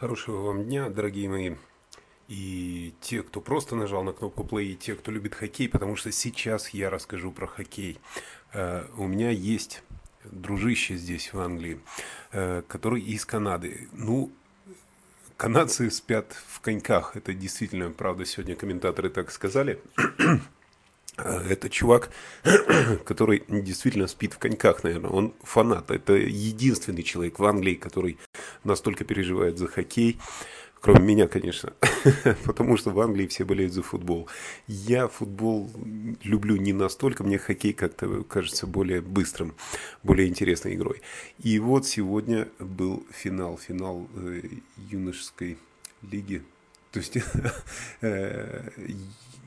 Хорошего вам дня, дорогие мои. И те, кто просто нажал на кнопку play, и те, кто любит хоккей, потому что сейчас я расскажу про хоккей. Uh, у меня есть дружище здесь, в Англии, uh, который из Канады. Ну, канадцы спят в коньках. Это действительно, правда, сегодня комментаторы так сказали. Э, это чувак, который действительно спит в коньках, наверное. Он фанат. Это единственный человек в Англии, который настолько переживает за хоккей. Кроме меня, конечно. Потому что в Англии все болеют за футбол. Я футбол люблю не настолько. Мне хоккей как-то кажется более быстрым, более интересной игрой. И вот сегодня был финал. Финал э, юношеской лиги. То есть э,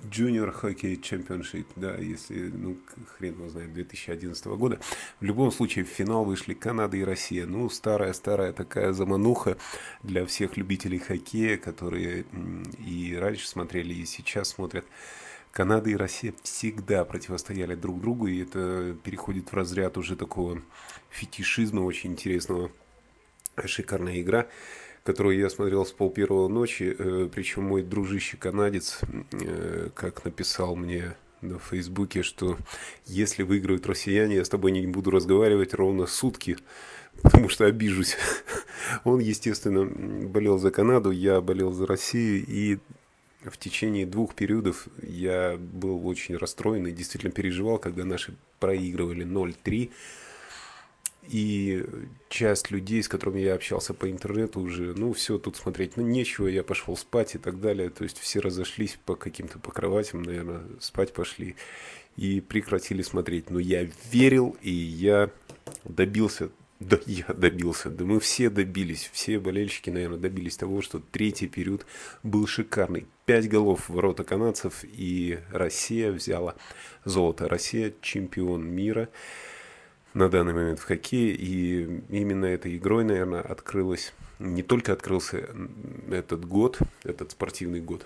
Junior Hockey Championship, да, если, ну, хрен его знает, 2011 года. В любом случае, в финал вышли Канада и Россия. Ну, старая-старая такая замануха для всех любителей хоккея, которые и раньше смотрели, и сейчас смотрят. Канада и Россия всегда противостояли друг другу, и это переходит в разряд уже такого фетишизма очень интересного. Шикарная игра которую я смотрел с пол первого ночи, э, причем мой дружище канадец, э, как написал мне на Фейсбуке, что если выиграют россияне, я с тобой не буду разговаривать ровно сутки, потому что обижусь. Он, естественно, болел за Канаду, я болел за Россию, и в течение двух периодов я был очень расстроен и действительно переживал, когда наши проигрывали 0-3. И часть людей, с которыми я общался по интернету уже, ну, все, тут смотреть, ну, нечего, я пошел спать и так далее. То есть все разошлись по каким-то по кроватям, наверное, спать пошли и прекратили смотреть. Но я верил, и я добился, да, я добился, да мы все добились, все болельщики, наверное, добились того, что третий период был шикарный. Пять голов в ворота канадцев, и Россия взяла золото. Россия чемпион мира на данный момент в хоккее. И именно этой игрой, наверное, открылось, не только открылся этот год, этот спортивный год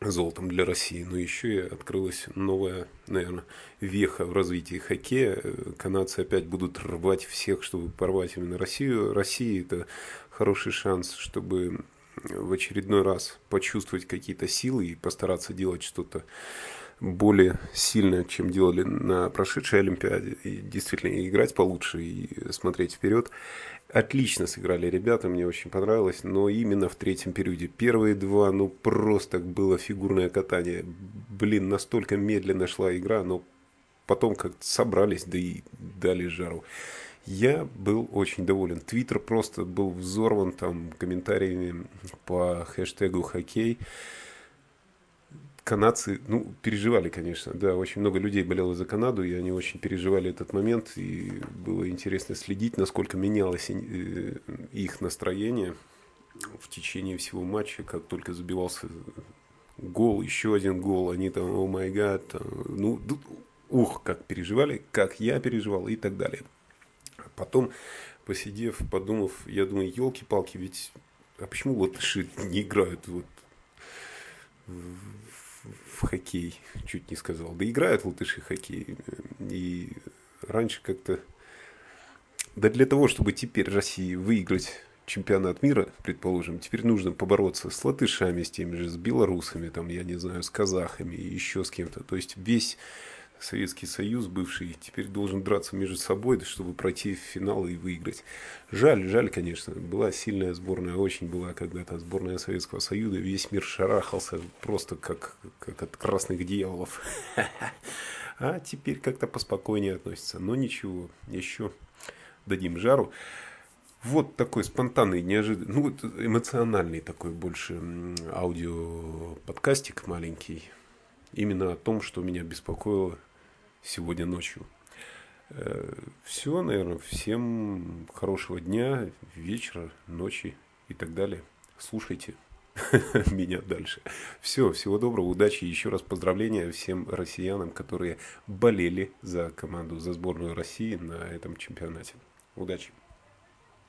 золотом для России, но еще и открылась новая, наверное, веха в развитии хоккея. Канадцы опять будут рвать всех, чтобы порвать именно Россию. Россия – это хороший шанс, чтобы в очередной раз почувствовать какие-то силы и постараться делать что-то более сильно, чем делали на прошедшей Олимпиаде. И действительно играть получше и смотреть вперед. Отлично сыграли ребята, мне очень понравилось, но именно в третьем периоде. Первые два, ну просто было фигурное катание. Блин, настолько медленно шла игра, но потом как-то собрались, да и дали жару. Я был очень доволен. Твиттер просто был взорван там комментариями по хэштегу хоккей канадцы, ну, переживали, конечно, да, очень много людей болело за Канаду, и они очень переживали этот момент, и было интересно следить, насколько менялось э, их настроение в течение всего матча, как только забивался гол, еще один гол, они там, о май гад, ну, ух, как переживали, как я переживал и так далее. Потом, посидев, подумав, я думаю, елки-палки, ведь а почему латыши не играют вот в хоккей, чуть не сказал. Да играют латыши хоккей. И раньше как-то... Да для того, чтобы теперь России выиграть чемпионат мира, предположим, теперь нужно побороться с латышами, с теми же, с белорусами, там, я не знаю, с казахами еще с кем-то. То есть весь Советский Союз бывший теперь должен драться между собой, чтобы пройти в финал и выиграть. Жаль, жаль, конечно. Была сильная сборная, очень была когда-то сборная Советского Союза. Весь мир шарахался просто как, как от красных дьяволов. А теперь как-то поспокойнее относится. Но ничего, еще дадим жару. Вот такой спонтанный, неожиданный, ну вот эмоциональный такой больше аудио подкастик маленький. Именно о том, что меня беспокоило сегодня ночью. Э, Все, наверное, всем хорошего дня, вечера, ночи и так далее. Слушайте меня дальше. Все, всего доброго, удачи. Еще раз поздравления всем россиянам, которые болели за команду, за сборную России на этом чемпионате. Удачи.